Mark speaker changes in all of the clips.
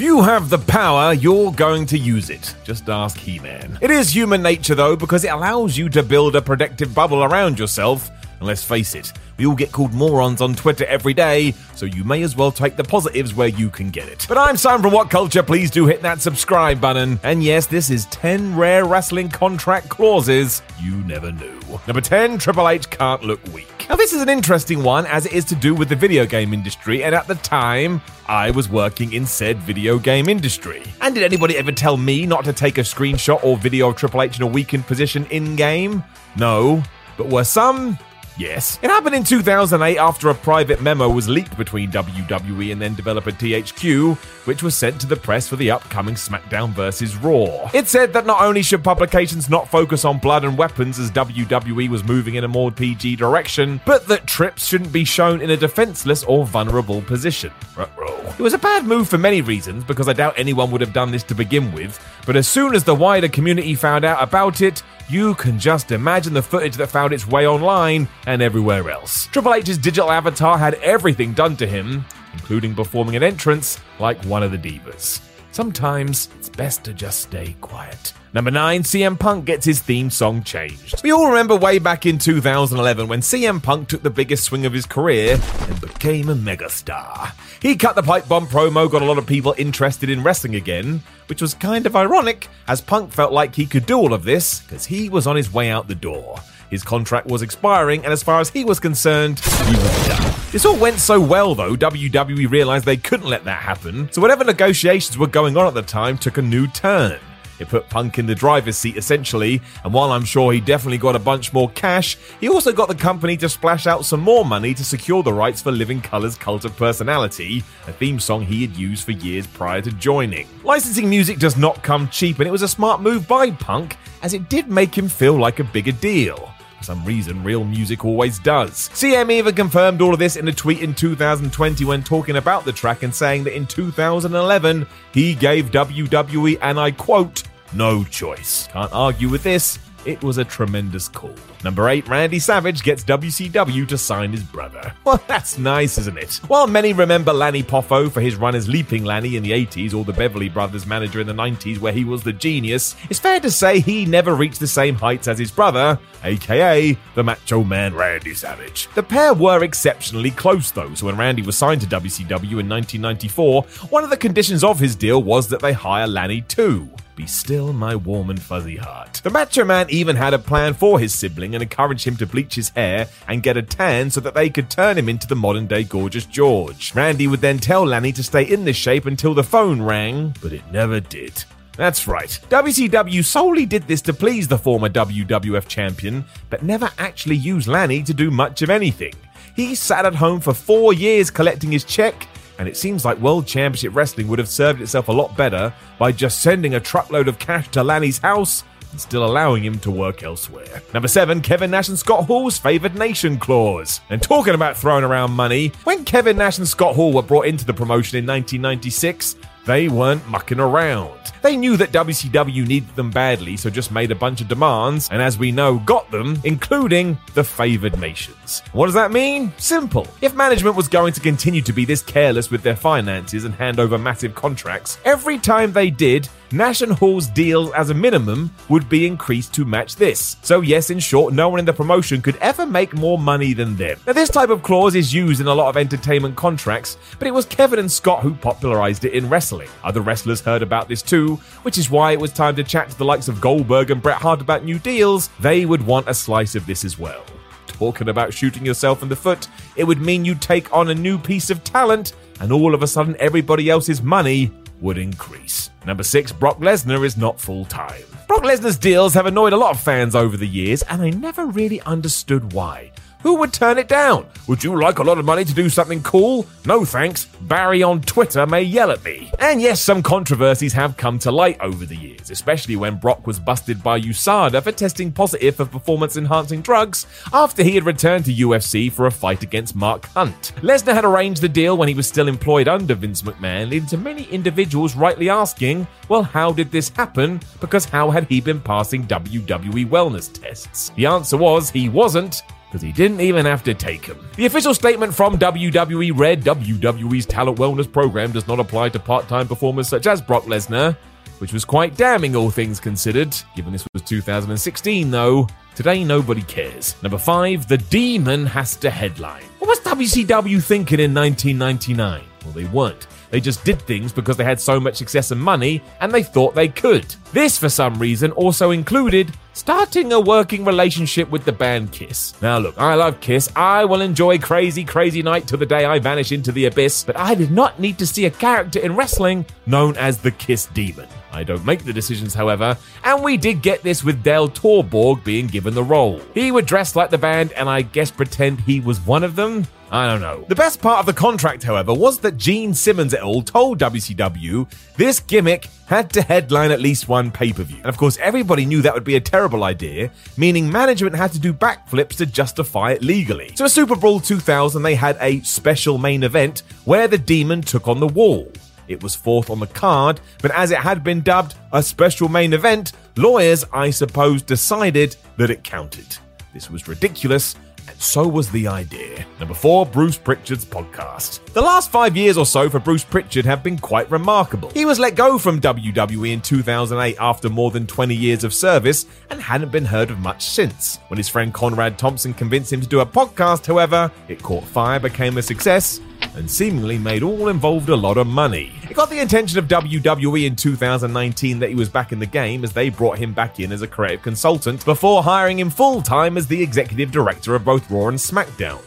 Speaker 1: If you have the power, you're going to use it. Just ask He Man. It is human nature, though, because it allows you to build a protective bubble around yourself. And let's face it, we all get called morons on Twitter every day, so you may as well take the positives where you can get it. But I'm Sam from What Culture. Please do hit that subscribe button. And yes, this is 10 rare wrestling contract clauses you never knew. Number 10, Triple H can't look weak. Now, this is an interesting one as it is to do with the video game industry, and at the time, I was working in said video game industry. And did anybody ever tell me not to take a screenshot or video of Triple H in a weakened position in game? No. But were some? Yes. It happened in 2008 after a private memo was leaked between WWE and then developer THQ, which was sent to the press for the upcoming SmackDown vs. Raw. It said that not only should publications not focus on blood and weapons as WWE was moving in a more PG direction, but that trips shouldn't be shown in a defenseless or vulnerable position. It was a bad move for many reasons because I doubt anyone would have done this to begin with, but as soon as the wider community found out about it, you can just imagine the footage that found its way online and everywhere else. Triple H's digital avatar had everything done to him, including performing an entrance like one of the divas. Sometimes it's best to just stay quiet. Number 9, CM Punk gets his theme song changed. We all remember way back in 2011 when CM Punk took the biggest swing of his career and became a megastar. He cut the pipe bomb promo, got a lot of people interested in wrestling again, which was kind of ironic as Punk felt like he could do all of this because he was on his way out the door. His contract was expiring, and as far as he was concerned, he was done. This all went so well, though, WWE realized they couldn't let that happen, so whatever negotiations were going on at the time took a new turn. It put Punk in the driver's seat essentially, and while I'm sure he definitely got a bunch more cash, he also got the company to splash out some more money to secure the rights for Living Colour's Cult of Personality, a theme song he had used for years prior to joining. Licensing music does not come cheap, and it was a smart move by Punk, as it did make him feel like a bigger deal. For some reason, real music always does. CM even confirmed all of this in a tweet in 2020 when talking about the track and saying that in 2011 he gave WWE, and I quote, no choice. Can't argue with this. It was a tremendous call. Number 8, Randy Savage gets WCW to sign his brother. Well, that's nice, isn't it? While many remember Lanny Poffo for his run as Leaping Lanny in the 80s or the Beverly Brothers manager in the 90s where he was the genius, it's fair to say he never reached the same heights as his brother, aka the Macho Man Randy Savage. The pair were exceptionally close though, so when Randy was signed to WCW in 1994, one of the conditions of his deal was that they hire Lanny too. Be still my warm and fuzzy heart. The Macho Man even had a plan for his sibling and encouraged him to bleach his hair and get a tan so that they could turn him into the modern day Gorgeous George. Randy would then tell Lanny to stay in this shape until the phone rang, but it never did. That's right. WCW solely did this to please the former WWF champion, but never actually used Lanny to do much of anything. He sat at home for four years collecting his check, and it seems like World Championship Wrestling would have served itself a lot better by just sending a truckload of cash to Lanny's house and still allowing him to work elsewhere. Number seven, Kevin Nash and Scott Hall's favored nation clause. And talking about throwing around money, when Kevin Nash and Scott Hall were brought into the promotion in 1996, they weren't mucking around. They knew that WCW needed them badly, so just made a bunch of demands, and as we know, got them, including the favored nations. What does that mean? Simple. If management was going to continue to be this careless with their finances and hand over massive contracts, every time they did, Nash and Hall's deals as a minimum would be increased to match this. So, yes, in short, no one in the promotion could ever make more money than them. Now, this type of clause is used in a lot of entertainment contracts, but it was Kevin and Scott who popularized it in wrestling. Other wrestlers heard about this too, which is why it was time to chat to the likes of Goldberg and Bret Hart about new deals. They would want a slice of this as well. Talking about shooting yourself in the foot, it would mean you'd take on a new piece of talent, and all of a sudden everybody else's money would increase. Number six, Brock Lesnar is not full time. Brock Lesnar's deals have annoyed a lot of fans over the years, and I never really understood why. Who would turn it down? Would you like a lot of money to do something cool? No thanks. Barry on Twitter may yell at me. And yes, some controversies have come to light over the years, especially when Brock was busted by USADA for testing positive for performance enhancing drugs after he had returned to UFC for a fight against Mark Hunt. Lesnar had arranged the deal when he was still employed under Vince McMahon, leading to many individuals rightly asking, well, how did this happen? Because how had he been passing WWE wellness tests? The answer was he wasn't because he didn't even have to take them. The official statement from WWE read WWE's talent wellness program does not apply to part time performers such as Brock Lesnar, which was quite damning, all things considered. Given this was 2016, though, today nobody cares. Number five, the Demon has to headline. What was WCW thinking in 1999? Well, they weren't. They just did things because they had so much success and money, and they thought they could. This, for some reason, also included starting a working relationship with the band Kiss. Now, look, I love Kiss. I will enjoy Crazy, Crazy Night till the day I vanish into the abyss, but I did not need to see a character in wrestling known as the Kiss Demon. I don't make the decisions, however, and we did get this with Dale Torborg being given the role. He would dress like the band and I guess pretend he was one of them. I don't know. The best part of the contract, however, was that Gene Simmons et al. told WCW this gimmick had to headline at least one pay per view. And of course, everybody knew that would be a terrible idea, meaning management had to do backflips to justify it legally. So at SuperBrawl 2000, they had a special main event where the Demon took on the Wall. It was fourth on the card, but as it had been dubbed a special main event, lawyers, I suppose, decided that it counted. This was ridiculous, and so was the idea. Number four, Bruce Pritchard's podcast. The last five years or so for Bruce Pritchard have been quite remarkable. He was let go from WWE in 2008 after more than 20 years of service and hadn't been heard of much since. When his friend Conrad Thompson convinced him to do a podcast, however, it caught fire, became a success, and seemingly made all involved a lot of money. It got the attention of WWE in 2019 that he was back in the game as they brought him back in as a creative consultant before hiring him full time as the executive director of both Raw and SmackDown.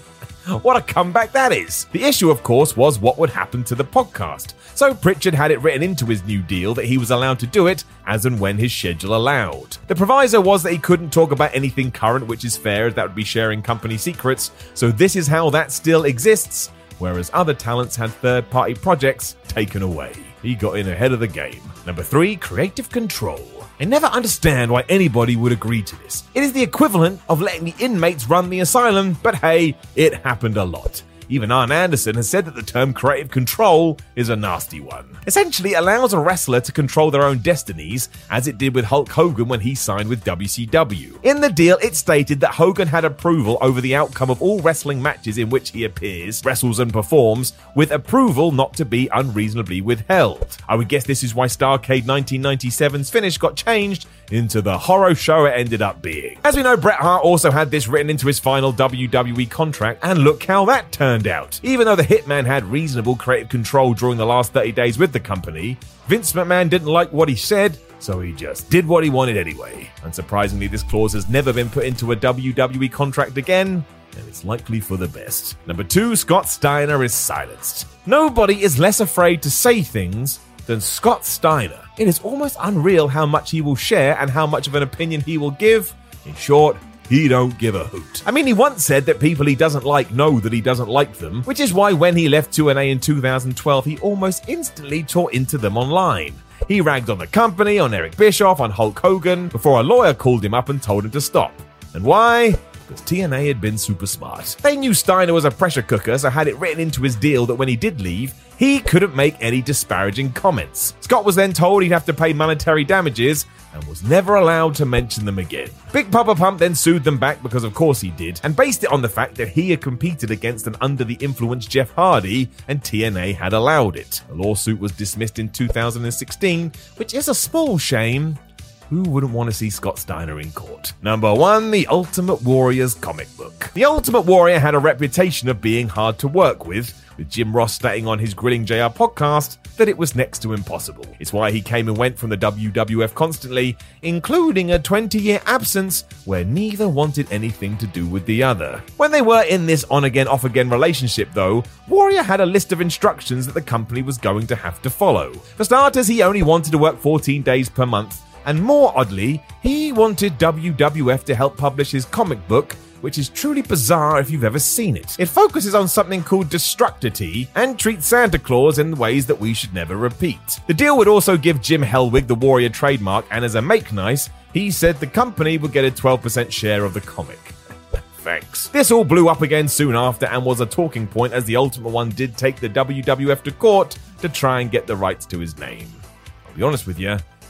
Speaker 1: What a comeback that is! The issue, of course, was what would happen to the podcast. So Pritchard had it written into his new deal that he was allowed to do it as and when his schedule allowed. The proviso was that he couldn't talk about anything current, which is fair, as that would be sharing company secrets. So this is how that still exists whereas other talents had third party projects taken away. He got in ahead of the game. Number three, creative control. I never understand why anybody would agree to this. It is the equivalent of letting the inmates run the asylum, but hey, it happened a lot. Even Arn Anderson has said that the term creative control is a nasty one. Essentially, allows a wrestler to control their own destinies, as it did with Hulk Hogan when he signed with WCW. In the deal, it stated that Hogan had approval over the outcome of all wrestling matches in which he appears, wrestles, and performs, with approval not to be unreasonably withheld. I would guess this is why Starcade 1997's finish got changed into the horror show it ended up being. As we know, Bret Hart also had this written into his final WWE contract, and look how that turned out. Even though the Hitman had reasonable creative control during the last 30 days with the company, Vince McMahon didn't like what he said, so he just did what he wanted anyway. Unsurprisingly, this clause has never been put into a WWE contract again, and it's likely for the best. Number two, Scott Steiner is silenced. Nobody is less afraid to say things than Scott Steiner. It is almost unreal how much he will share and how much of an opinion he will give. In short, he don't give a hoot. I mean, he once said that people he doesn't like know that he doesn't like them, which is why when he left TNA in 2012, he almost instantly tore into them online. He ragged on the company, on Eric Bischoff, on Hulk Hogan, before a lawyer called him up and told him to stop. And why? Because TNA had been super smart. They knew Steiner was a pressure cooker, so had it written into his deal that when he did leave, he couldn't make any disparaging comments. Scott was then told he'd have to pay monetary damages and was never allowed to mention them again. Big Papa Pump then sued them back because, of course, he did, and based it on the fact that he had competed against an under the influence Jeff Hardy and TNA had allowed it. The lawsuit was dismissed in 2016, which is a small shame. Who wouldn't want to see Scott Steiner in court? Number one, The Ultimate Warrior's comic book. The Ultimate Warrior had a reputation of being hard to work with, with Jim Ross stating on his Grilling JR podcast that it was next to impossible. It's why he came and went from the WWF constantly, including a 20 year absence where neither wanted anything to do with the other. When they were in this on again, off again relationship, though, Warrior had a list of instructions that the company was going to have to follow. For starters, he only wanted to work 14 days per month. And more oddly, he wanted WWF to help publish his comic book which is truly bizarre if you've ever seen it. It focuses on something called Destructity and treats Santa Claus in ways that we should never repeat. The deal would also give Jim Hellwig the Warrior trademark, and as a make nice, he said the company would get a 12% share of the comic. Thanks. This all blew up again soon after and was a talking point as the Ultimate One did take the WWF to court to try and get the rights to his name. I'll be honest with you,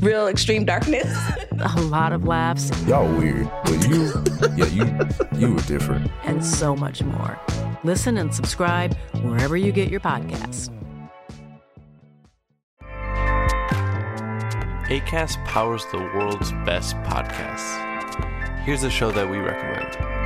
Speaker 2: real extreme darkness.
Speaker 3: a lot of laughs.
Speaker 4: Y'all weird, but you, yeah, you, you were different.
Speaker 3: And so much more. Listen and subscribe wherever you get your podcasts.
Speaker 5: ACAST powers the world's best podcasts. Here's a show that we recommend.